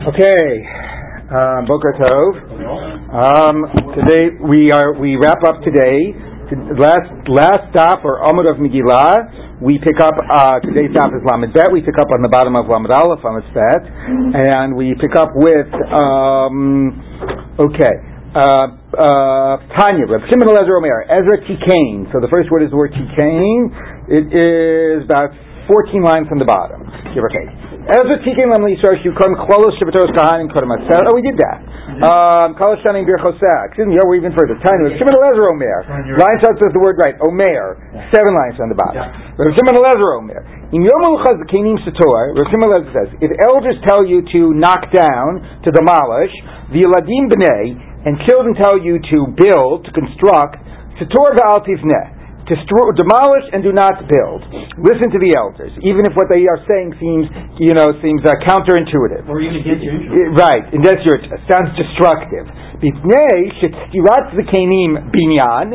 Okay, um, Boker Tov. Um, today we are we wrap up today. Last last stop or Amud of Megillah. We pick up uh, today's stop is Lamed Bet. We pick up on the bottom of Lamed Aleph on the Bet, and we pick up with um, okay. Uh, uh, Tanya, Reb Shimon Elazar Omer, Ezra Tikain. So the first word is the word Tikain. It is about 14 lines from the bottom, give or take. Ezra Tikin Lam Yisrael Shukon Klolos Shabbatos Kahanim Kodem Oh, we did that. Um, Shanim Bir Chosek. Excuse me, we're even further. Tiny. Shimon Elezer Omer. Line with the word right. Omer. Seven lines on the bottom. Rav Shimon Elezer Omer. In Yom Uluchaz Kenim Sator, Rav Shimon Elezer says, if elders tell you to knock down, to demolish, the Eladim B'nei, and children tell you to build, to construct, Sator V'al Tivneh destroy, demolish and do not build. Listen to the elders, even if what they are saying seems, you know, seems uh, counterintuitive. Or even against your interest. Right, that's your sounds destructive. Bifnei shetstirat binyan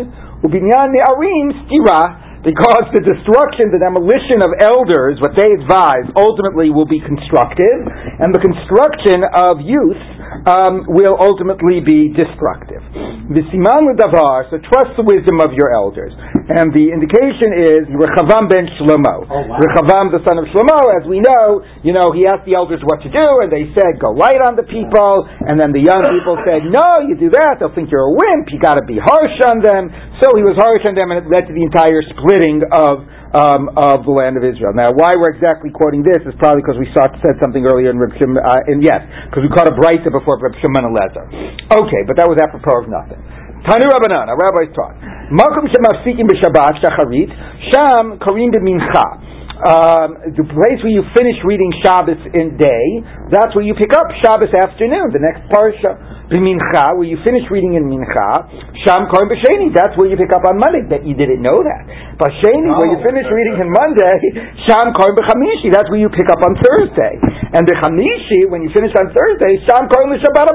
ubinyan ne'arim stira because the destruction, the demolition of elders, what they advise, ultimately will be constructive, and the construction of youth um, will ultimately be destructive. The siman davar, so trust the wisdom of your elders, and the indication is Rechavam ben Shlomo. Oh, wow. Rechavam, the son of Shlomo, as we know, you know, he asked the elders what to do, and they said, "Go light on the people," and then the young people said, "No, you do that, they'll think you're a wimp. You got to be harsh on them." So he was harsh on them, and it led to the entire splitting of um, of the land of Israel. Now, why we're exactly quoting this is probably because we saw, said something earlier in Reb uh, and yes, because we caught a brisa before Reb Shimon Elezer. Okay, but that was apropos of nothing. Tanu Rabbanan, our rabbis taught. Malkum shemafsikim b'Shabbat shacharit sham karim b'mincha. Um, the place where you finish reading Shabbos in day, that's where you pick up Shabbos afternoon, the next parsha. B'mincha, where you finish reading in Mincha, Sham Kohen B'Sheni, that's where you pick up on Monday. Bet you didn't know that. B'Sheni, oh, where you finish reading in Monday, Sham Kohen B'Chamishi, that's where you pick up on Thursday. And B'Chamishi, when you finish on Thursday, Sham Kohen L'Shabbat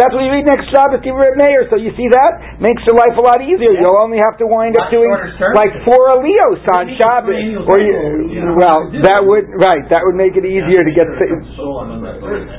that's what you read next Shabbos Kibbutz Meir. So you see that makes your life a lot easier. You'll only have to wind up doing like four Alios on Shabbos. Or you, well, that would right. That would make it easier to get.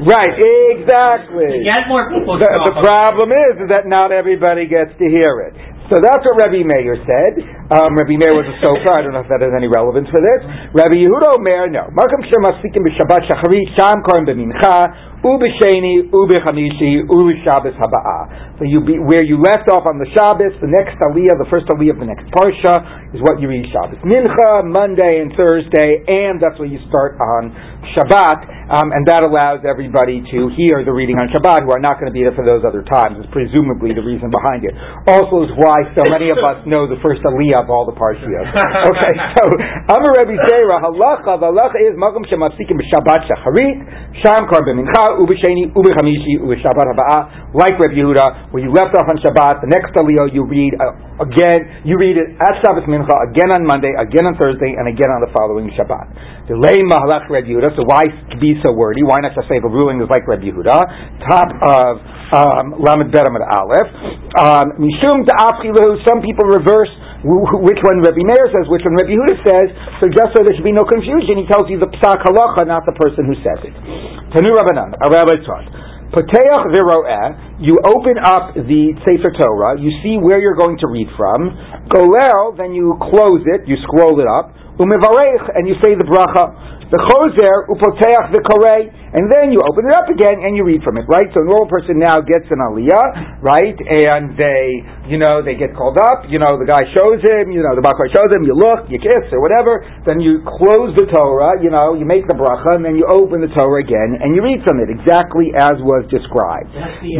Right, exactly. Get more people the, the problem is, is that not everybody gets to hear it. So that's what Rabbi Meir said. Um, Rabbi Meir was a sofer. I don't know if that has any relevance for this. Rabbi Yehuda Omer, no. Malkum Shem b'Shabbat Shacharit Sham Korim b'Mincha Ubisheni, Ubishabbos Haba'ah. So you be, where you left off on the Shabbos, the next Aliyah, the first Aliyah of the next Parsha, is what you read Shabbos. Mincha, Monday and Thursday, and that's where you start on Shabbat, um, and that allows everybody to hear the reading on Shabbat who are not going to be there for those other times, is presumably the reason behind it. Also is why so many of us know the first Aliyah of all the Parshiyot. okay, so, Amar Rabbi Zera, halacha, the halacha is Malkum Shemafsikim Shabbat Shacharit, Sham Kar Mincha, Like Reb Yehuda, where you left off on Shabbat, the next Aliyah you read uh, again, you read it at Shabbos Mincha, again on Monday, again on Thursday, and again on the following Shabbat. Lei Mahalach Reb Yehuda, so why be so wordy? Why not just say the ruling is like Reb Yehuda? Top of um, Lamed Beramad Aleph. Um, Mishum Da'afilu, some people reverse which one Rabbi Meir says, which one Rabbi Yehuda says. So just so there should be no confusion, he tells you the psak halacha, not the person who says it. Tanu Rabbanan, a rabbi taught. Poteach v'ro'eh, you open up the Sefer Torah, you see where you're going to read from. Golel, then you close it, you scroll it up. Umevarech, and you say the bracha the chozer upoteach the korei, and then you open it up again and you read from it, right? So a normal person now gets an aliyah, right? And they, you know, they get called up. You know, the guy shows him. You know, the bakar shows him. You look, you kiss, or whatever. Then you close the Torah. You know, you make the bracha, and then you open the Torah again and you read from it exactly as was described. That's the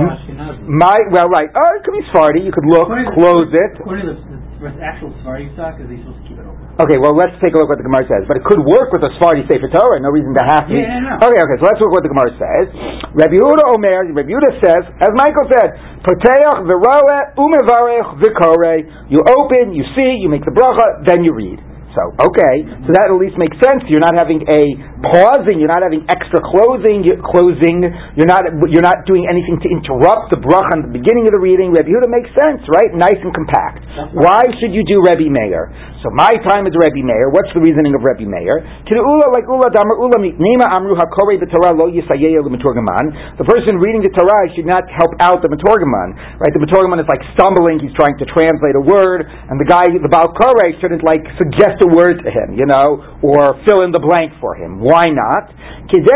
My well, right. Oh, it could be Sfardi. You could look, close it. According to the actual Sfardi stock, is he supposed to keep it open? Okay, well, let's take a look what the Gemara says. But it could work with a Sephardi Sefer Torah. No reason to have to. Yeah, no. Okay, okay. So let's look what the Gemara says. Rabbi Yehuda Omer. Rabbi Yehuda says, as Michael said, "Poteach v'roeh umevarech v'koreh." You open, you see, you make the bracha, then you read. So, okay, so that at least makes sense. You're not having a pausing, you're not having extra closing, closing, you're not, you're not doing anything to interrupt the bracha at the beginning of the reading. Rebbe Yehuda makes sense, right? Nice and compact. Why should you do Rebbe Meir? So my time is Rebbe Meir. What's the reasoning of Rebbe Meir? Like The person reading the Torah should not help out the Matorgaman, right? The Matorgaman is like stumbling, he's trying to translate a word, and the guy, the Baal Koreh, shouldn't like suggest a word to him, you know, or fill in the blank for him. Why not? Because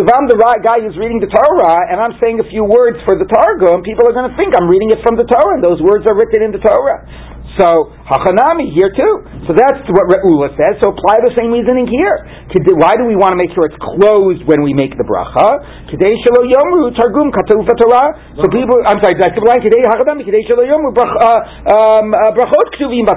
if I'm the right guy who's reading the Torah and I'm saying a few words for the Targum, people are going to think I'm reading it from the Torah, and those words are written in the Torah. So hachanami here too. So that's what Re'ula says. So apply the same reasoning here. Why do we want to make sure it's closed when we make the bracha? Kidei shelo yomu targum katuv Torah. So people, I'm sorry, I skip line? Kidei hachanami kidei shelo yomu uh, um, uh, brachot ktuvim.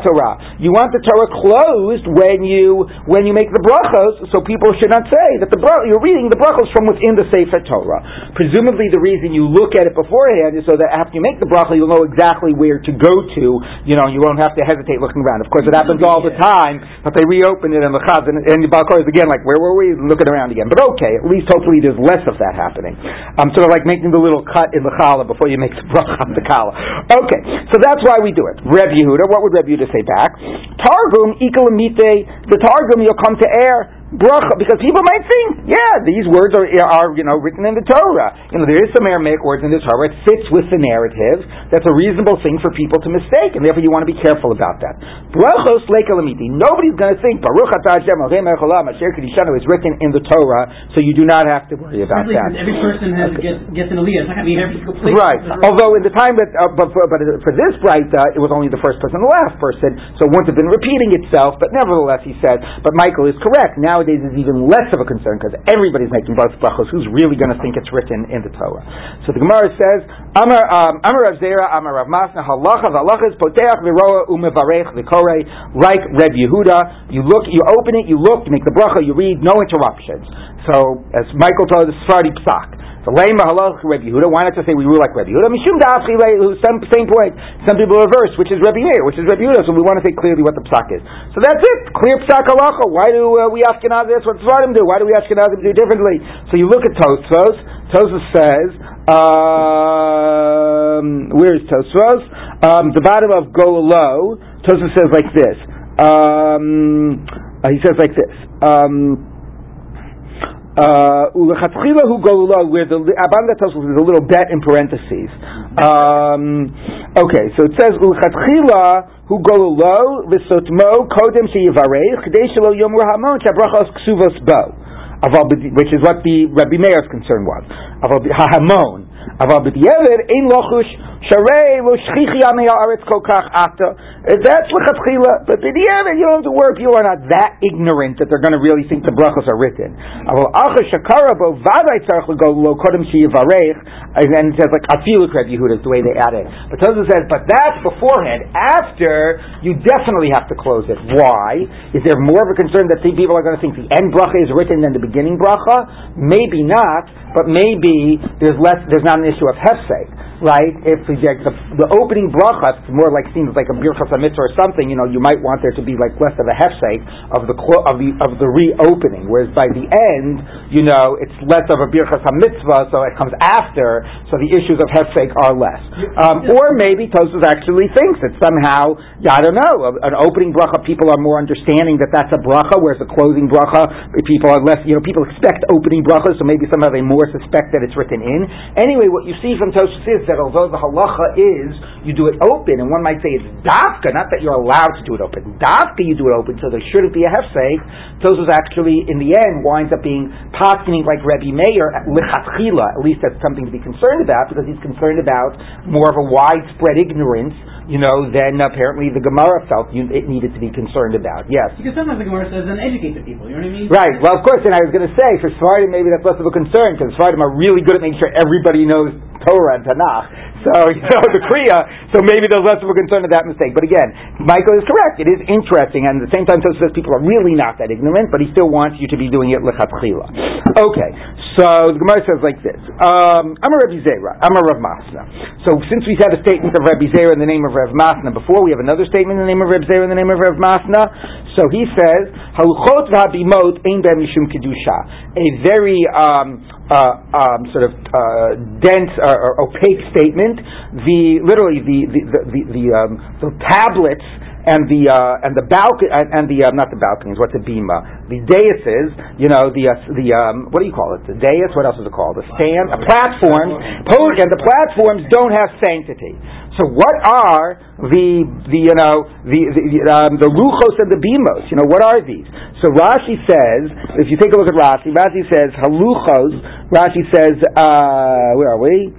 You want the Torah closed when you when you make the brachos, so people should not say that the bra- you're reading the brachos from within the Sefer Torah. Presumably, the reason you look at it beforehand is so that after you make the bracha, you'll know exactly where to go to. You know, you won't have to hesitate looking around. Of course, it happens all the time, but they reopen it in the chaz, and, and the Balkor is again like, where were we? Looking around again. But okay, at least hopefully there's less of that happening. Um, sort of like making the little cut in the challah before you make the bracha on the challah. Okay, so that's why we do it. Reb Yehuda, what would Reb Yehuda say back? Targum, ikalamite, the Targum, you'll come to air bracha because people might think, yeah, these words are, are you know written in the Torah. You know, there is some Aramaic words in the Torah. It fits with the narrative. That's a reasonable thing for people to mistake, and therefore you want to be careful about that. Brachos lekalamiti. Nobody's going to think Baruch Hashem is written in the Torah, so you do not have to worry about that. Every person has okay. gets, gets an aliyah. It's not going to be every. Right. Although in the time that, uh, but, for, but for this bright, uh, it was only the first person and the last person, so it wouldn't have been repeating itself. But nevertheless, he said. But Michael is correct. Now nowadays is even less of a concern because everybody's making brachos. Who's really going to think it's written in the Torah? So the Gemara says, Amar um, Amar Rav Zera, Amar Rav Masna, Halacha, Halacha is poteach v'roa umevarech v'korei, like Reb Yehuda. You look, you open it, you look, you make the bracha, you read, no interruptions. So as Michael told us, Sfardi Psak. So lame halach Rebbe Yehuda. Why not just say we rule like Rebbe Yehuda? Mishum da'afri same same point. Some people reverse, which is Rebbe Meir, which is Rebbe Yehuda. So we want to say clearly what the psak is. So that's it. Clear psak halacha. Why do uh, we Ashkenazim this? What Svardim do? Why do we Ashkenazim do differently? So you look at Tosfos. Tosfos says. Um, where is Tosfos? Um, the bottom of go low. Tosfos says like this. Um, uh, he says like this. Um, Ulechatchila hu golula, where the Abban tells us there's a little bet in parentheses. Um, okay, so it says Ulechatchila hu golula v'sotmo kodem sheyivarech k'dei shelo yomur hamon shabrachos ksuvos bo, which is what the Rabbi Meir's concern was. Hahamon. B'diavad ein lochush sharei lo shchichi amei haaretz kol kach ata. That's lechatchila, but b'diavad you don't have to worry. People are not that ignorant that they're going to really think the brachos are written. And then it says like afilu Reb Yehuda is the way they add it. But Tosfos says, but that's beforehand. After you definitely have to close it. Why? Is there more of a concern that people are going to think the end bracha is written than the beginning bracha? Maybe not, but maybe there's less. There's not an issue of hefsek, right? If the, the, the opening bracha it's more like seems like a birchas or something, you know, you might want there to be like less of a hefsek of the of the of the reopening, whereas by the end, you know, it's less of a birchas mitzvah, so it comes after, so the issues of hefsek are less. Um, or maybe Tosfos actually thinks that somehow, yeah, I don't know, an opening bracha people are more understanding that that's a bracha, whereas a closing bracha people are less, you know, people expect opening brachas, so maybe somehow they more suspect that it's written in. Anyway, what you see from Tosfos is that although the halacha is you do it open, and one might say it's dafka, not that you're allowed to do it open. Dafka, you do it open, so there shouldn't be a hefsek. Tosfos actually, in the end, winds up being poskening like Rebbe Meir lichatchila. At least that's something to be concerned about because he's concerned about more of a widespread ignorance you know, then apparently the Gemara felt you, it needed to be concerned about. Yes. Because sometimes the Gemara says, then educate the people. You know what I mean? Right. Well, of course. And I was going to say, for Sephardim, maybe that's less of a concern because Sephardim are really good at making sure everybody knows Torah and Tanakh. So, you know, the Kriya, so maybe there's less of a concern of that mistake. But again, Michael is correct. It is interesting. And at the same time, Tosfos says people are really not that ignorant, but he still wants you to be doing it lechatchila. Okay. So the Gemara says like this: um, I'm a Rabbi Zera. I'm a Rav Masna. So since we had a statement of Rabbi Zera in the name of Rav Masna before, we have another statement in the name of Rav Zera in the name of Rav Masna. So he says, "Haluchot v'habimot ein mishum kedusha." A very um, uh, um, sort of uh, dense or, or, opaque statement. The literally the the the, the, the, um, the tablets and the uh, and the balcony and the uh, not the balconies. What's a bima? The daises. You know the uh, the um, what do you call it? The dais. What else is it called? The stand. The platforms. And the platforms don't have sanctity. So what are the the you know the the, um, the luchos and the bimos? You know what are these? So Rashi says, if you take a look at Rashi, Rashi says haluchos. Rashi says, uh, where are we?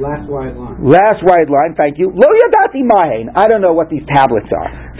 Last wide line. Last wide line, thank you. Lo yadati mahen. I don't know what these tablets are.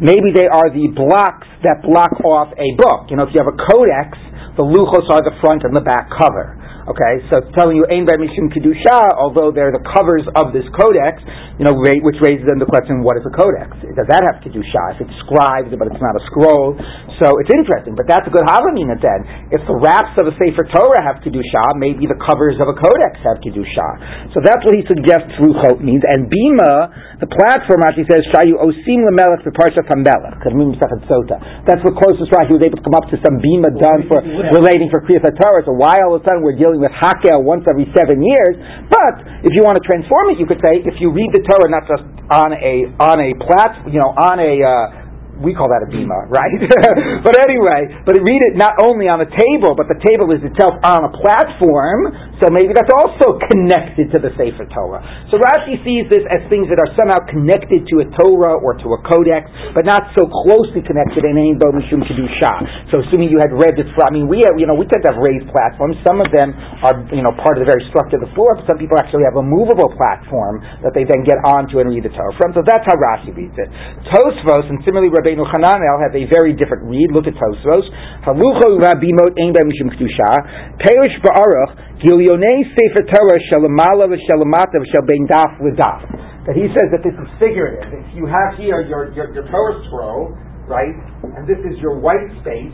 Maybe they are the blocks that block off a book. You know, if you have a codex, the luchos are the front and the back cover. Okay, so it's telling you Ein Mishum Kedusha, although they're the covers of this codex, you know, which raises then the question, what is a codex? Does that have Kedusha? If it's scribed, but it's not a scroll. So it's interesting, but that's a good Havamina then. If the wraps of a Sefer Torah have Kedusha, maybe the covers of a codex have Kedusha. So that's what he suggests Ruchot means. And Bima, the platform actually says, Shayu Osim Lemelech the Parsha Melech, That's the closest right he was able to come up to some Bima done for relating for Kriyat Torah. So why all of a sudden we're dealing with Hakel once every seven years. But if you want to transform it, you could say if you read the Torah not just on a on a plat, you know, on a uh, we call that a bima, right? but anyway, but read it not only on a table, but the table is itself on a platform, so maybe that's also connected to the Sefer Torah. So Rashi sees this as things that are somehow connected to a Torah or to a codex, but not so closely connected in any Bo Mishum Kedusha. So assuming you had read this, I mean, we have, you know, we tend to have raised platforms. Some of them are, you know, part of the very structure of the floor, but some people actually have a movable platform that they then get onto and read the Torah from. So that's how Rashi reads it. Tosfos, and similarly Rabbeinu Hananel have a very different read. Look at Tosfos. Halucho rabimot ein mishum kedusha. Perish ba'aruch gilyonei sefer Torah shalamala v'shalamata v'shal bein daf l'daf. That he says that this is figurative. If you have here your, your, your Torah scroll, right, and this is your white space,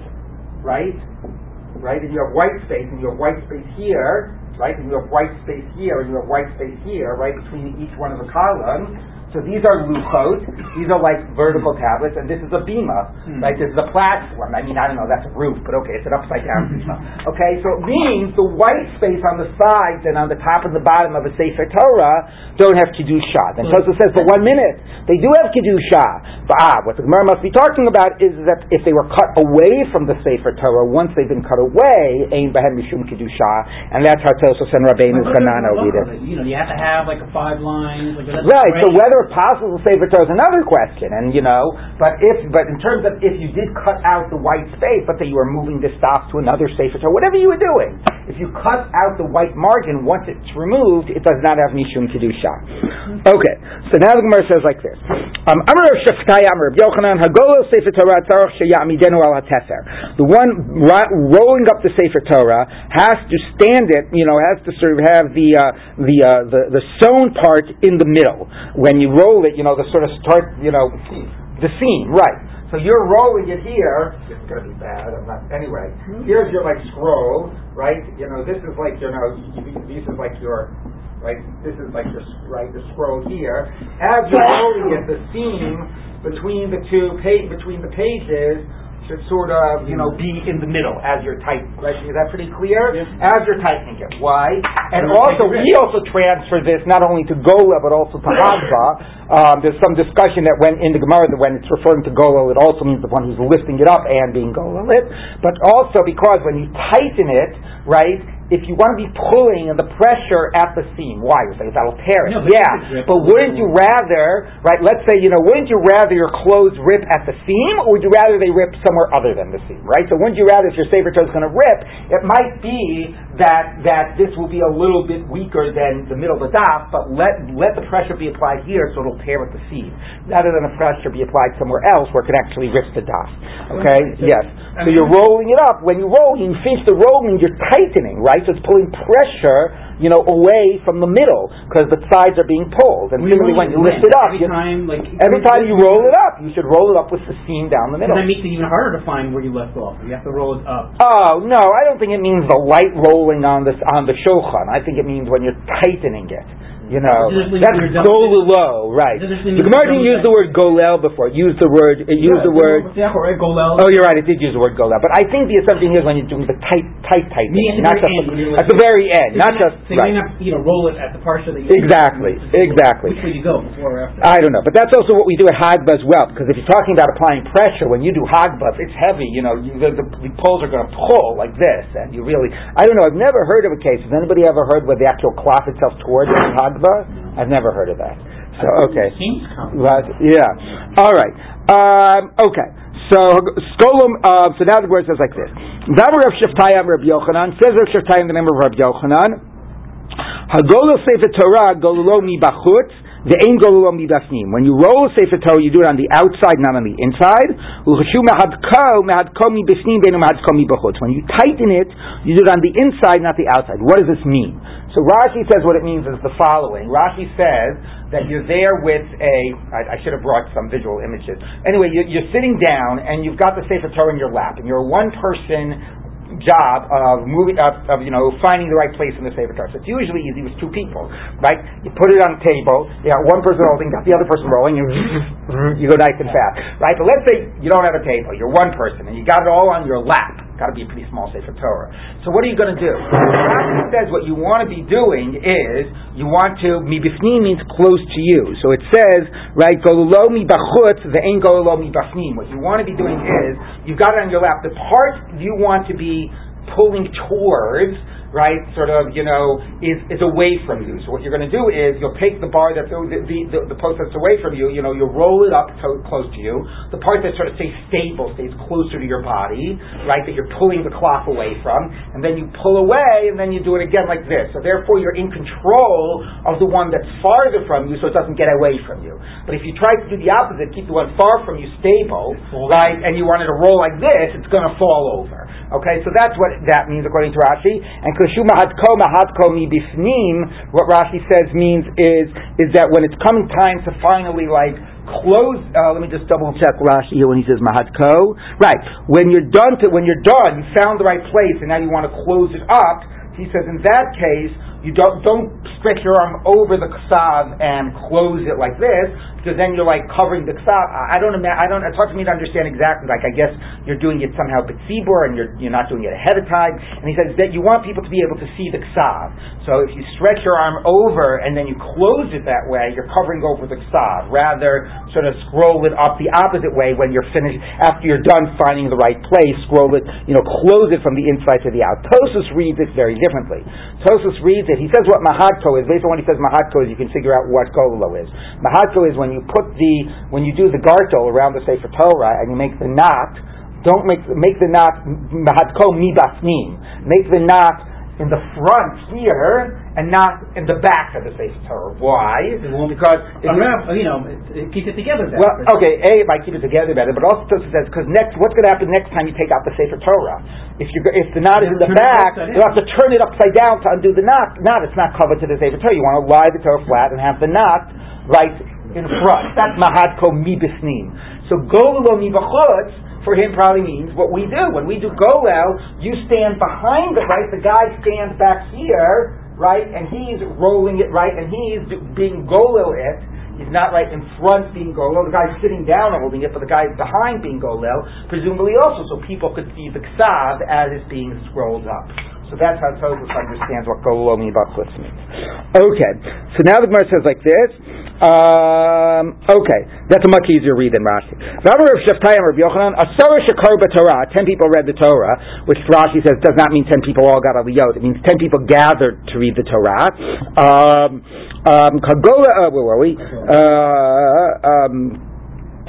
right, right, and you have white space, and you have white space here, right, and you have white space here, and you have white space here, right, between each one of the columns, so these are luchot. These are like vertical tablets, and this is a bima, mm. right? This is a platform. I mean, I don't know, that's a roof, but okay, it's an upside down bima. Okay, so it means the white space on the sides and on the top and the bottom of a Sefer Torah don't have kedusha. And Tosfos says, but one minute, they do have kedusha. But ah, what the Gemara must be talking about is that if they were cut away from the Sefer Torah, once they've been cut away, ein behem mishum kedusha, and that's how Tosfos and Rabbeinu Chananel read it. You know, you have to have like a five lines. Like right. So whether possible Sefer Torah is another question, and you know, but if but in terms of if you did cut out the white space, let's say you were moving the stuff to another Sefer Torah, whatever you were doing, if you cut out the white margin once it's removed, it does not have Mishum Kedusha. Okay, so now the Gemara says like this: um. The one rolling up the Sefer Torah has to stand it, you know, has to sort of have the uh, the, uh, the the sewn part in the middle when you roll it, you know, the sort of start, you know, the seam, right. So you're rolling it here. It's going to be bad. I'm not. Anyway, hmm? here's your like scroll, right? You know, this is like you know, this is like your right. This is like your right the scroll here. As you're rolling it, the seam between the two pa- between the pages should sort of, you know, be in the middle as you're tightening. Right? Is that pretty clear? Yes. As you're tightening it. Why? And also, we also transfer this not only to Gola but also to Hagba. Um, there's some discussion that went in the Gemara that when it's referring to Gola, it also means the one who's lifting it up and being Gola lit. But also because when you tighten it, right, if you want to be pulling and the pressure at the seam, why? You say that'll tear it. No, but yeah, but wouldn't you rather, right? Let's say you know, wouldn't you rather your clothes rip at the seam, or would you rather they rip somewhere other than the seam, right? So wouldn't you rather if your Sefer Torah is going to rip, it might be that that this will be a little bit weaker than the middle of the daf, but let let the pressure be applied here so it'll tear at the seam, rather than the pressure be applied somewhere else where it can actually rip the daf. Okay? Yes. So you're rolling it up. When you roll, you finish the rolling, you're tightening, right? So it's pulling pressure you know, away from the middle because the sides are being pulled. And similarly, when you lift it up, every you, time, like every time you roll it up, you should roll it up with the seam down the middle. And that makes it even harder to find where you left off. You have to roll it up. Oh no, I don't think it means the light rolling on this on the shulchan. I think it means when you're tightening it. You know, that's golelo, right? The Gemara didn't use the word golel before. It used the word. It used the word. Yeah, right, golel. Oh, you're right. It did use the word golel, but I think the assumption here is when you're doing the tight, tight, tight. Thing, at the not very just end, you're at the very end, So not you just So you right. may not, you know, roll it at the partial that you Exactly, exactly. Which way you go, before or after? I don't know, but that's also what we do at Hagba as well. Because if you're talking about applying pressure, when you do Hagba, it's heavy. You know, you, the, the, the poles are going to pull like this, and you really. I don't know. I've never heard of a case. Has anybody ever heard where the actual cloth itself toward the Hagba? I've never heard of that. So okay, common. Yeah. All right. Um, okay. So Skolum. Uh, so now the word says like this. Davar Rav Shaftayam Rav Yochanan says Rav Shaftayam the member of Rav Yochanan. Hagolo Sefer Torah Golulo mi bachutz. The ain golulo mi bafnim. When you roll a Sefer Torah, you do it on the outside, not on the inside. Ulchashu mehadko mehadko mi bifnim benu mehadko mi bachutz. When you tighten it, you do it on the inside, not the outside. What does this mean? So Rashi says what it means is the following. Rashi says that you're there with a. I, I should have brought some visual images. Anyway, you're, you're sitting down and you've got the Sefer Torah in your lap, and you're a one-person job of moving of, of you know finding the right place in the Sefer Torah. So it's usually easy with two people, right? You put it on the table. You got one person holding, got the other person rolling, and you go nice and fast, right? But let's say you don't have a table. You're one person, and you got it all on your lap. Got to be a pretty small Sefer Torah. So what are you going to do? Rashi says what you want to be doing is you want to mibifnim means close to you. So it says right golulo mi bachutz ve'en mi bafnim. What you want to be doing is you've got it on your lap. The part you want to be pulling towards, right, sort of, you know, is, is away from you. So what you're going to do is you'll take the bar that's the, the, the, post that's away from you, you know, you'll roll it up to, close to you. The part that sort of stays stable stays closer to your body, right, that you're pulling the cloth away from, and then you pull away, and then you do it again like this. So therefore you're in control of the one that's farther from you so it doesn't get away from you. But if you try to do the opposite, keep the one far from you stable, right, and you want it to roll like this, it's going to fall over. Okay, so that's what that means according to Rashi. And What Rashi says means is is that when it's coming time to finally like close uh, let me just double check Rashi here when he says Mahadko. Right. When you're done to when you're done, you found the right place and now you want to close it up, he says in that case you don't don't stretch your arm over the ksav and close it like this because then you're like covering the ksav. I don't ima- I don't. It's hard for me to understand exactly. Like I guess you're doing it somehow betzibur and you're you're not doing it ahead of time. And he says that you want people to be able to see the ksav. So if you stretch your arm over and then you close it that way, you're covering over the ksav. Rather, sort of scroll it up the opposite way when you're finished after you're done finding the right place. Scroll it, you know, close it from the inside to the out. Tosfos reads it very differently. Tosfos reads it. He says what mahadko is. Based on what he says mahadko is, you can figure out what gololo is. Mahadko is when you put the when you do the gartel around the Sefer Torah and you make the knot. Don't make make the knot mahadko mibasnim. Make the knot in the front here and not in the back of the Sefer Torah. Why? It Because if you- you know, it, it keeps it together better. well, okay, A, it might keep it together better, but also Tosfos says, because next, what's going to happen next time you take out the Sefer Torah? If you if the knot is in the back, you'll have to turn it upside down to undo the knot. Knot, it's not covered to the Sefer Torah. You want to lie the Torah flat and have the knot right in front. That's Mahadko Mibisnim. So Golelo Mibachutz, for him probably means what we do. When we do Golel, you stand behind the right? The guy stands back here, right? And he's rolling it, right? And he's being Golel it. He's not right in front being Golel. The guy's sitting down holding it, but the guy's behind being Golel, presumably also so people could see the Ksav as it's being scrolled up. So that's how Tosfos understands what Golel Mibachutz means. Okay, so now the Gemara says like this. Um, okay, that's a much easier read than Rashi. Rabbi Rav Shaftayim Rav Yochanan, Asara Shakar Torah. Ten people read the Torah, which Rashi says does not mean ten people all got aliyot. It means ten people gathered to read the Torah. Um, um, Kagola, uh, where were we? Uh, um,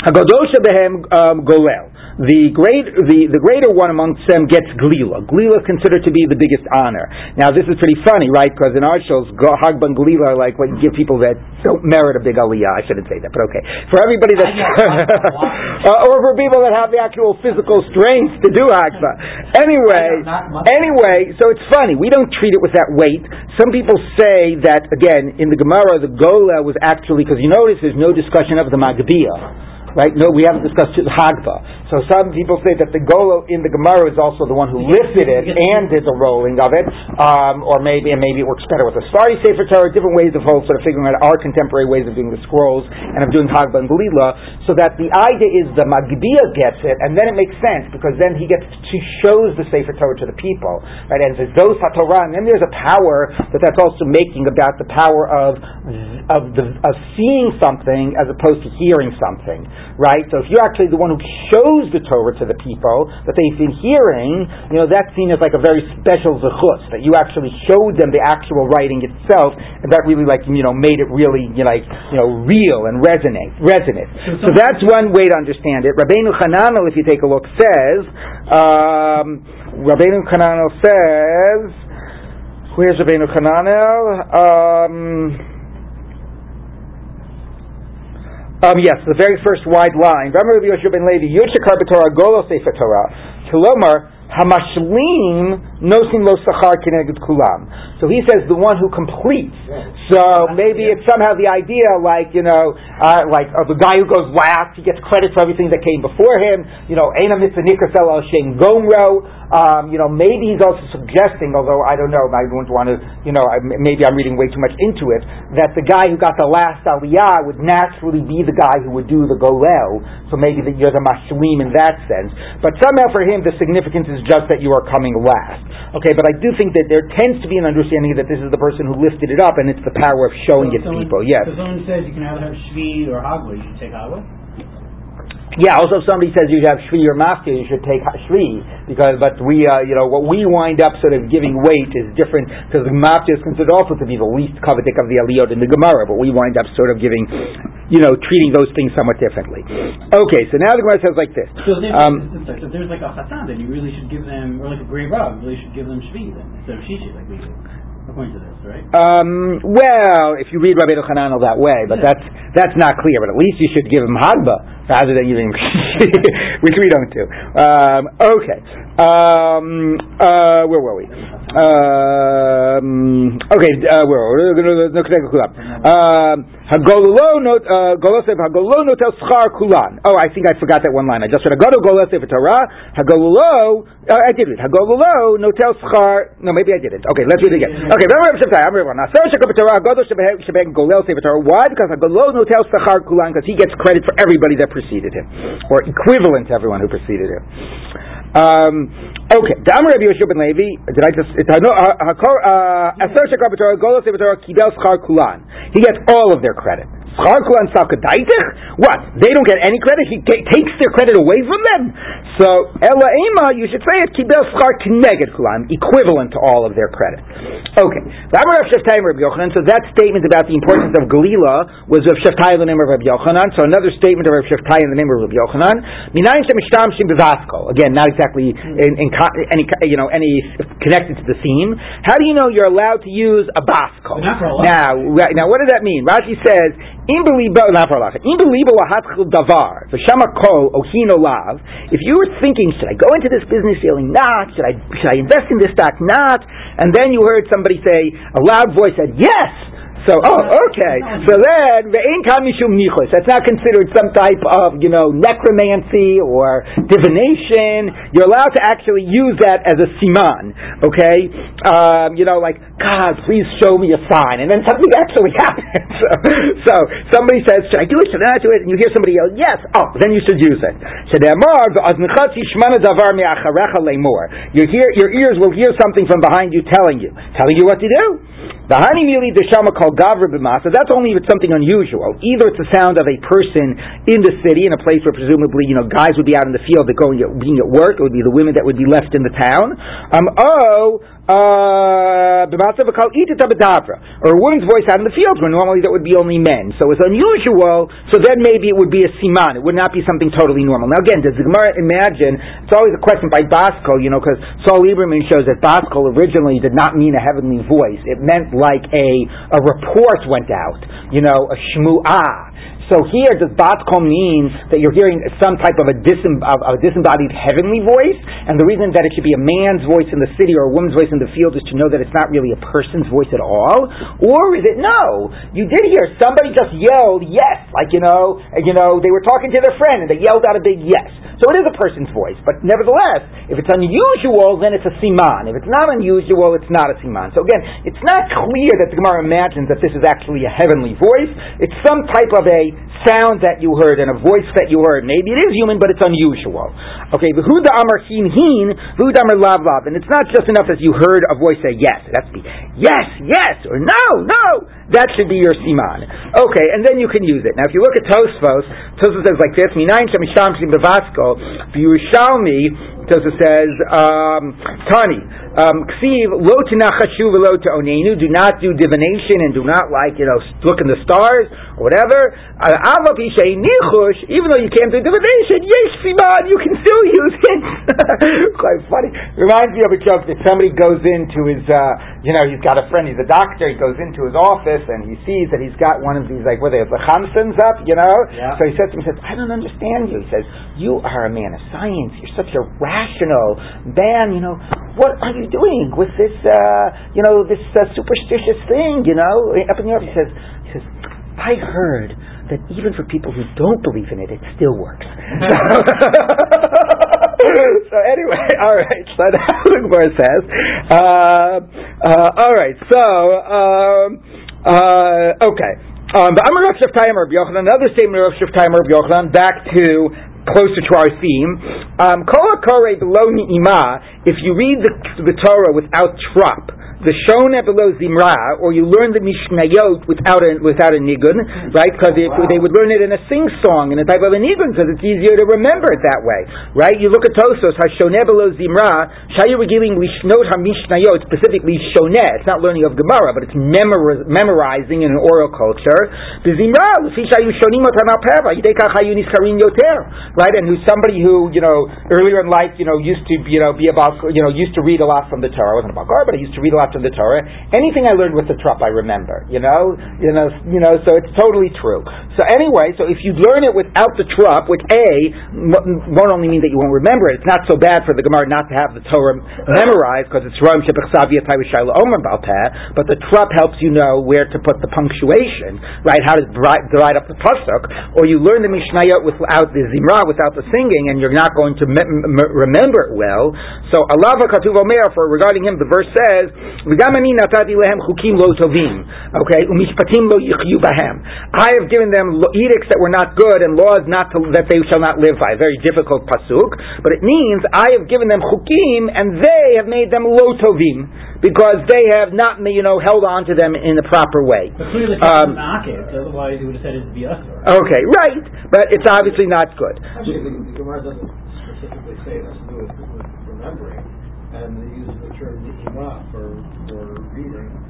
Hagadosha behem um, golel. The great the, the greater one amongst them gets glila. Glila is considered to be the biggest honor. Now this is pretty funny, right? Because in our shows, Hagba and Glila are like what you give people that don't merit a big aliyah. I shouldn't say that, but okay. For everybody that, uh, or for people that have the actual physical strength to do Hagba. Anyway, anyway, so it's funny. We don't treat it with that weight. Some people say that again in the Gemara, the Gola was actually because you notice there's no discussion of the Magbiyah right? No, we haven't discussed the Hagba. So some people say that the Golo in the Gemara is also the one who lifted it and did the rolling of it, um, or maybe and maybe it works better with a Sfardi Sefer Torah, different ways of sort of figuring out our contemporary ways of doing the scrolls and of doing Hagba and Galila, so that the idea is the Magbiya gets it, and then it makes sense because then he gets to shows the Sefer Torah to the people, right? And says those HaTorah, and then there's a power that that's also making about the power of of the of seeing something as opposed to hearing something right? So if you're actually the one who shows the Torah to the people that they've been hearing, you know, that's seen as like a very special zechus, that you actually showed them the actual writing itself, and that really like, you know, made it really, you know, like, you know, real and resonate, resonate. So, so that's one way to understand it. Rabbeinu Hananel, if you take a look, says, um, Rabbeinu Hananel says, where's Rabbeinu Hananel? Um, um, yes, the very first wide line. Rabbi Yoshua ben Levi, Yudshakar b'Torah Golo Sefer Torah. Kilomar, Hamashlim lo sachar kineged kulam. So he says the one who completes. So maybe it's somehow the idea, like you know, uh, like uh, the guy who goes last, he gets credit for everything that came before him. You know, ena mitzvah nikrasel al shem gomro. Um, you know, maybe he's also suggesting, although I don't know, I wouldn't want to, you know, I, maybe I'm reading way too much into it, that the guy who got the last aliyah would naturally be the guy who would do the golel. So maybe that you're the mashlim in that sense. But somehow for him, the significance is just that you are coming last. Okay, but I do think that there tends to be an understanding that this is the person who lifted it up, and it's the power of showing so it to people. Yes. So someone says you can either have shvi or hagba. You should take hagba. Yeah, also if somebody says you should have shvi or maftir, you should take shvi because, but we, uh, you know, what we wind up sort of giving weight is different because the maftir is considered also to be the least kavadik of the aliyot in the Gemara, but we wind up sort of giving, you know, treating those things somewhat differently. Okay, so now the Gemara says like this. So, um, so if there's like a chatan, then you really should give them, or like a grey rug, you really should give them shvi then instead of shishi like we do according to this, right? Um, well, if you read Rabbi Hananel that way, but yeah. that's that's not clear. But at least you should give him hagba rather than using which we don't do. Um, okay. Um, uh, where were we? Um, okay, uh, where were we? Um, Hagolo no Golosef Hagolo no tel schar kulan. Oh, I think I forgot that one line. I just said Hagolo Golosef Torah Hagolo. Uh, I did it. Hagolo no tel schar. No, maybe I did it. Okay, let's read it again. Okay, remember Shabtai. I'm everyone. Now, Sarah Shekab Torah Hagolo Shebek Golel Sefer Torah. Why? Because Hagolo no tel schar kulan because he gets credit for everybody that preceded him, or equivalent to everyone who preceded him. Um, okay, Damar Rabbi Yoshua ben Levi. Did I just? Uh, uh. He gets all of their credit. What? They don't get any credit. He t- takes their credit away from them. So Ella Ema, you should say it kibel schar kineged kulam, equivalent to all of their credit. Okay. So that statement about the importance of Galila was of Sheftai in the name of Rabbi Yochanan. So another statement of Rabbi Sheftai in the name of Rabbi Yochanan. Again, not exactly in, in any you know any connected to the theme. How do you know you're allowed to use a basko? Now, now what does that mean? Rashi says if you were thinking, should I go into this business feeling not? Should I should I invest in this stock not? And then you heard somebody say, a loud voice said, yes. So, oh, okay. So then, That's not considered some type of, you know, necromancy or divination. You're allowed to actually use that as a siman, okay? Um, you know, like, God, please show me a sign. And then something actually happens. so, so, somebody says, should I do it? Should I not do it? And you hear somebody yell, yes. Oh, then you should use it. You hear, your ears will hear something from behind you telling you, telling you what to do. The honey mili deshama called gavra b'masa. That's only if it's something unusual. Either it's the sound of a person in the city, in a place where presumably you know guys would be out in the field, they're going being at work. It would be the women that would be left in the town. Um, oh, uh, or a woman's voice out in the fields where normally that would be only men. So it's unusual, so then maybe it would be a siman. It would not be something totally normal. Now again, does the Gemara imagine, it's always a question by Basko, you know, because Saul Lieberman shows that Basko originally did not mean a heavenly voice. It meant like a, a report went out, you know, a shmu'ah. So here, does batkom mean that you're hearing some type of a, disem- of a, disembodied heavenly voice? And the reason that it should be a man's voice in the city or a woman's voice in the field is to know that it's not really a person's voice at all? Or is it no? You did hear somebody just yelled yes, like you know, you know, they were talking to their friend and they yelled out a big yes. So it is a person's voice, but nevertheless, if it's unusual, then it's a siman. If it's not unusual, it's not a siman. So again, it's not clear that the Gemara imagines that this is actually a heavenly voice. It's some type of a sound that you heard and a voice that you heard. Maybe it is human, but it's unusual. Okay, v'huda amar hin hin, amar lav lav. And it's not just enough as you heard a voice say yes. To be yes, yes, or no, no. That should be your siman. Okay, and then you can use it. Now, if you look at Tosfos, Tosfos says like this, Minayin Shemisham Shim Bevasko, Tosfos says, um, Tani, um, Ksiv, lo tinachashu velo onenu, do not do divination and do not like, you know, look in the stars or whatever. Ava pishay nichush, even though you can't do divination, yesh siman, you can still use it. Quite funny. Reminds me of a joke that somebody goes into his, uh, you know, he's got a friend, he's a doctor, he goes into his office and he sees that he's got one of these, like, what are they, the chamsons up, you know? Yeah. So he says to him, he says, I don't understand you. He says, you are a man of science. You're such a rational man. You know, what are you doing with this, uh, you know, this uh, superstitious thing, you know, up in Europe? He says, he says, I heard that even for people who don't believe in it, it still works. so anyway, all right. So what the Gemara says. Uh, uh, all right. So um, uh, okay. Um, but Amar Rav Shaftayim Rabbi Yochanan, another statement of Rav Rabbi Yochanan, back to closer to our theme. Um, below ni'ima, if you read the, the Torah without trop, the shona below zimra, or you learn the mishnayot without a without a nigun, right? Because wow. they would learn it in a sing song in a type of a nigun, because it's easier to remember it that way, right? You look at Tosfos, hashoneh below zimra, shayu regiling lishnot hamishnayot, specifically shoneh. It's not learning of Gemara, but it's memor- memorizing in an oral culture. The zimra, shayu shonim yoter, right? And who's somebody who you know earlier in life, you know, used to you know be about you know used to read a lot from the Torah. I wasn't about Gemara, but I used to read a lot of the Torah. Anything I learned with the trup, I remember. You know, you know, you know. So it's totally true. So anyway, so if you learn it without the trup, which a won't only mean that you won't remember it. It's not so bad for the Gemara not to have the Torah memorized because it's Ram But the trup helps you know where to put the punctuation, right? How to divide up the pasuk, or you learn the Mishnayot without the Zimra, without the singing, and you're not going to me- m- remember it well. So Allah Katuv Omer, for regarding him, the verse says. וגם אני נתתי להם חוקים לא טובים, okay, ומשפטים לא יחיו בהם. I have given them edicts that were not good and laws not to, that they shall not live by. Very difficult pasuk, but it means I have given them chukim and they have made them lo tovim because they have not, you know, held on to them in the proper way. But clearly, um, otherwise, he would have said it'd be us. Okay, right, but it's obviously not good. Actually, the, the Gemara doesn't specifically say it has to do with, with remembering, and they use ni'ima for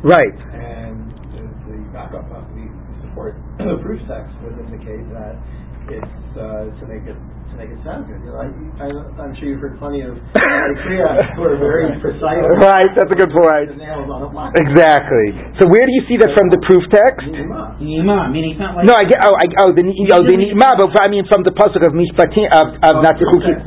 Right. And the, the backup of the support proof text would indicate that it's uh, to make it make it sound good. You know, I, I, am sure you've heard plenty of Kriya who are very precise. Right, that's a good point. Exactly. So where do you see that from the proof text? Nima, meaning it's not like. No, I get. Oh, I, oh, the oh, the nima, but I mean from the pasuk of mishpatim of of natichuki.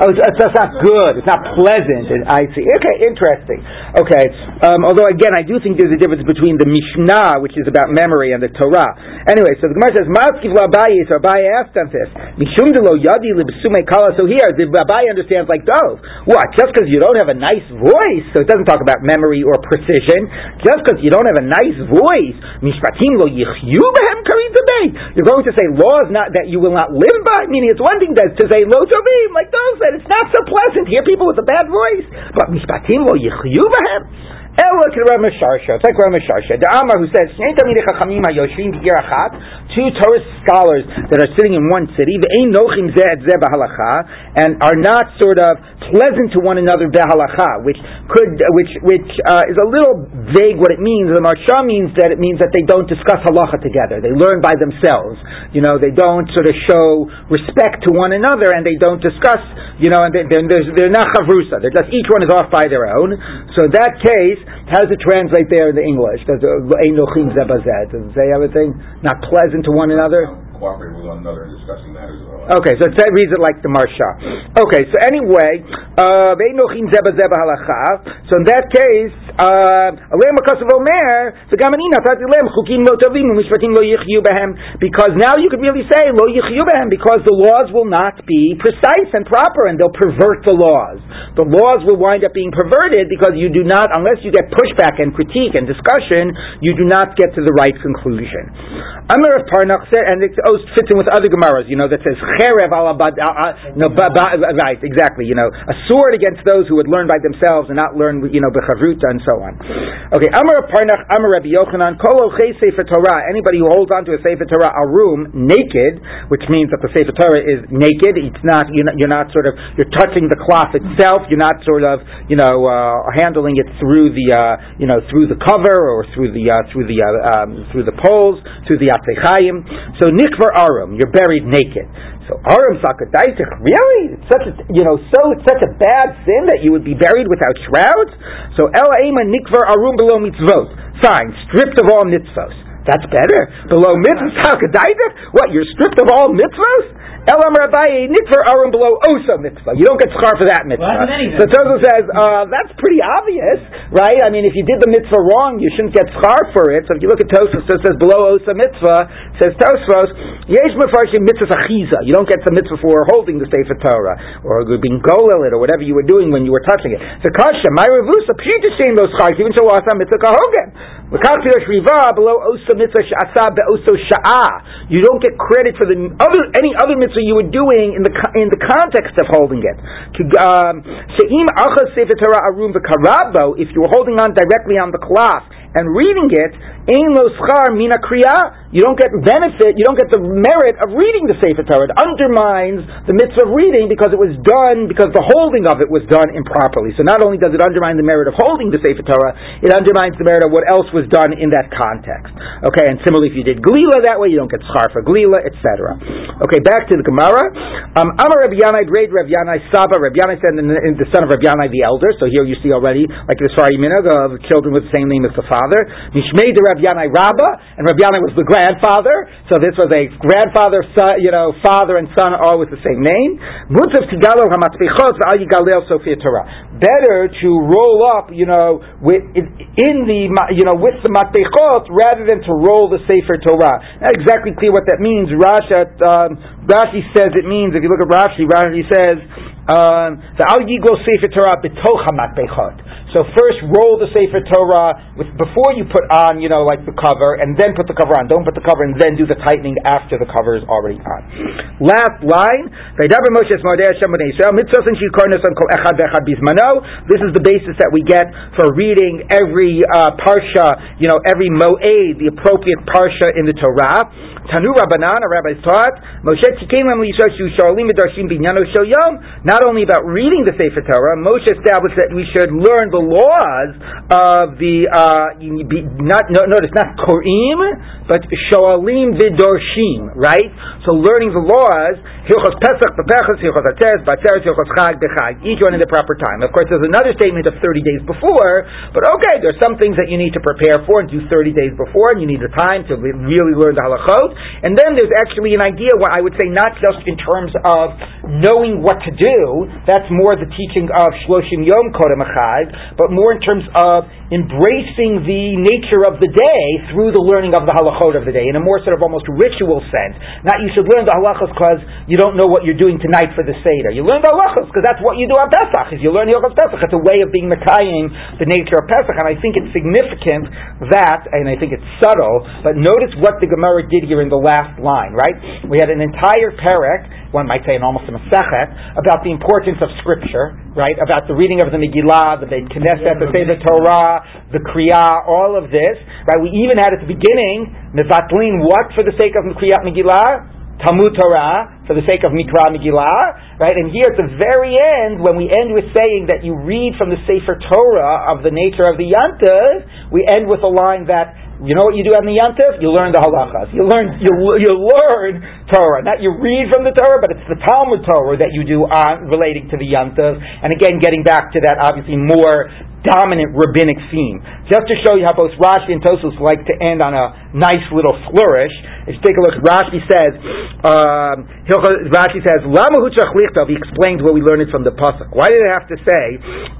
Oh, it's, that's not good. It's not pleasant. And I see. Okay, interesting. Okay. Um, although again, I do think there's a difference between the Mishnah, which is about memory, and the Torah. Anyway, so the Gemara says, "Maskiv la So Abaye asked them this. Mishum de lo yadi so here, the Abaye understands like oh, Dov. What? Just because you don't have a nice voice, so it doesn't talk about memory or precision. Just because you don't have a nice voice, mishpatim lo You're going to say laws not that you will not live by. Meaning, it's one thing to, to say lo tovim, like Dov said. It's not so pleasant. to Hear people with a bad voice, but mishpatim lo yichyu Ella to Rav Misharsha. It's like Rav Misharsha. The Amar who says, Two Torah scholars that are sitting in one city, and are not sort of pleasant to one another behalacha, which could, which, which uh, is a little vague what it means. The Marsha means that it means that they don't discuss halacha together. They learn by themselves. You know, they don't sort of show respect to one another, and they don't discuss. You know, and they, they're, they're not chavrusa. They're just each one is off by their own. So in that case, how does it translate there in the English? Does it say everything not pleasant to one another? cooperating with one another and discussing matters Okay, so it reads it like the Marsha. Okay, so anyway, uh, so in that case, uh, because now you could really say because the laws will not be precise and proper and they'll pervert the laws. The laws will wind up being perverted because you do not, unless you get pushback and critique and discussion, you do not get to the right conclusion. Amir of Parnach said, and it fits in with other Gemaras, you know, that says cherev uh, no, ba, ba, right, exactly, you know, a sword against those who would learn by themselves and not learn, you know, bechavruta and so on. Okay, Amar Parnach, Amar Rabbi Yochanan, kol Sefer Torah, anybody who holds on to a Sefer Torah a room naked, which means that the Sefer Torah is naked, it's not, you're not, you're not sort of, you're touching the cloth itself, you're not sort of, you know, uh, handling it through the, uh, you know, through the cover or through the, uh, through the, uh, um, through the poles, through the Atzechayim. So Nikvar Arum, you're buried naked. So Aram Sakadaisich, really? It's such a you know, so it's such a bad sin that you would be buried without shrouds? So El Ema Nikvar Arum below mitzvot. Fine, stripped of all mitzvos. That's better. Below mitzvahs, What, you're stripped of all mitzvahs? Elam Rabbi Nikvar Arum below Osa mitzvah. You don't get schar for that mitzvah. Well, so Tozo says, uh, that's pretty obvious, right? I mean, if you did the mitzvah wrong, you shouldn't get schar for it. So if you look at Tosfos, it says below Osa mitzvah, says Tosfos, Yesh Mefarshim mitzvah achiza. You don't get the mitzvah for holding the Sefer Torah, or being golel it, or whatever you were doing when you were touching it. So Kasha, my revusa, pshita those schar, even so asa mitzvah kahogen. Below Osa mitzvah sha'asa be'oso sha'ah. You don't get credit for the other, any other mitzvah you were doing in the in the context of holding it. Um, if you were holding on directly on the cloth and reading it, ein lo schar mina kriya, you don't get benefit, you don't get the merit of reading the Sefer Torah. It undermines the mitzvah of reading because it was done, because the holding of it was done improperly. So not only does it undermine the merit of holding the Sefer Torah, it undermines the merit of what else was done in that context. Okay, and similarly, if you did glila that way, you don't get schar for glila, etc. Okay, back to the Gemara. Um, Amar Rabbi Yanai, great Rabbi Yanai Saba, Rabbi Yanai said, the son of Rabbi Yanai the elder. So here you see already, like the Sfardi Minhag of children with the same name as the father father. Mishmei de Rav Yanai Rabba, and Rav Yanai was the grandfather. So this was a grandfather, son, you know, father and son, all with the same name. Mutzav Tigalo Hamatzpichot V'al Torah. Better to roll up, you know, with, in the, you know, with the Matpechot rather than to roll the Sefer Torah. Not exactly clear what that means. Rashi, um, Rashi says it means, if you look at Rashi, Rashi says, um, the Al Yiglo Sefer Torah betocha matbechot. So first roll the Sefer Torah with, before you put on, you know, like the cover, and then put the cover on. Don't put the cover and then do the tightening after the cover is already on. Last line. This is the basis that we get for reading every uh, parsha, you know, every moed, the appropriate parsha in the Torah. Tanu Rabbanan, our rabbis taught, Moshe Tzikein Lam Yishashu Shalim Medarshim Binyano Shoyom, not only about reading the Sefer Torah, Moshe established that we should learn the laws of the, uh, not, no, notice, not Korim, but Shoalim Vidorshim, right? So learning the laws, Hilchos Pesach, Bepechos, Hilchos Atzeres, Batzeres, Hilchos Chag, Bechag, each one in the proper time. Of course, there's another statement of 30 days before, but okay, there's some things that you need to prepare for and do 30 days before, and you need the time to really learn the halachot. And then there's actually an idea, what I would say, not just in terms of knowing what to do, that's more the teaching of Shloshim Yom Kodem but more in terms of embracing the nature of the day through the learning of the halachot of the day in a more sort of almost ritual sense. Not you should learn the halachos because you don't know what you're doing tonight for the Seder. You learn the halachos because that's what you do on Pesach, is you learn the halachos Pesach. It's a way of being Mekayim the nature of Pesach, and I think it's significant that, and I think it's subtle, but notice what the Gemara did here in the last line, right? We had an entire parak, one might say an almost a Masechet, about the importance of Scripture, right? About the reading of the Megillah, the Beit Knesset, the Sefer Torah, the Kriya, all of this, right? We even had at the beginning, Mevatlin, what for the sake of Kriyat Megillah? Talmud Torah for the sake of Mikra Megillah, right? And here at the very end, when we end with saying that you read from the Sefer Torah of the nature of the Yantav, we end with a line that you know what you do on the Yantiv? You learn the halachas. You learn you, you learn Torah. Not you read from the Torah, but it's the Talmud Torah that you do on relating to the Yantiv. And again, getting back to that obviously more dominant rabbinic theme. Just to show you how both Rashi and Tosfos like to end on a nice little flourish. If you take a look, Rashi says, um, Rashi says, Lama He explains what we learned it from the pasuk. Why did it have to say,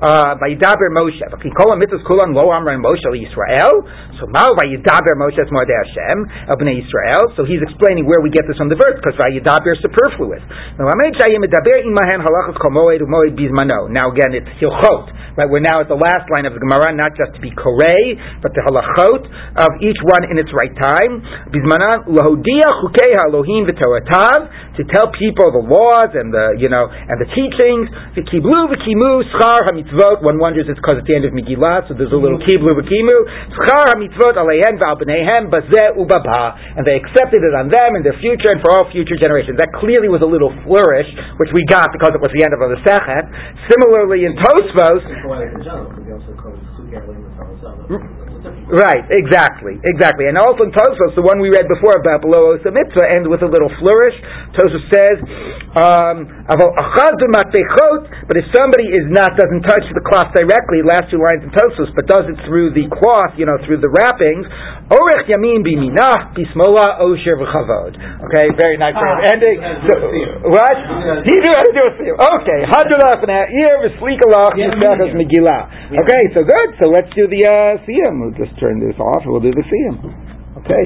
uh, Vayidaber Moshe? Him mitzvahs kulan lo amran Moshe Yisrael. So Mao Vayidaber Moshe es Moadei Hashem of Bnei Yisrael. So he's explaining where we get this from the verse because Vayidaber is superfluous. Now again, it's Hilchot. Right, we're now at the last line of the Gemara, not just to be korei, but the halachot of each one in its right time. Bismanan lahodia chukeha Elohim v'toratav to tell people the laws and the you know and the teachings. V'kiblu v'kimu schar hamitzvot. One wonders it's because it's the end of Megillah, so there's a little mm-hmm. kiblu v'kimu schar hamitzvot aleihen v'al b'neihem bazeh ubaba, and they accepted it on them in their future and for all future generations. That clearly was a little flourish, which we got because it was the end of the Sechet. Similarly, in Tosfos poetic in general, because he also calls Sugalim the Farasana. Right, exactly, exactly. And also in Tosfos, the one we read before about below Osa Mitzvah, ends with a little flourish. Tosfos says, um, but if somebody is not, doesn't touch the cloth directly, last two lines in Tosfos, but does it through the cloth, you know, through the wrappings, Orech Yamin Biminah, Bismola Osher V'chavod. Okay, very nice way of Ah, ending. So, do a siyum. what? He knew how to do a siyum. Okay, Hadrullah Fna'ir V'slikalach Yeah, Yisachas yeah. Megillah. Okay, so good. So let's do the uh. Turn this off and we'll do the siyum. Okay,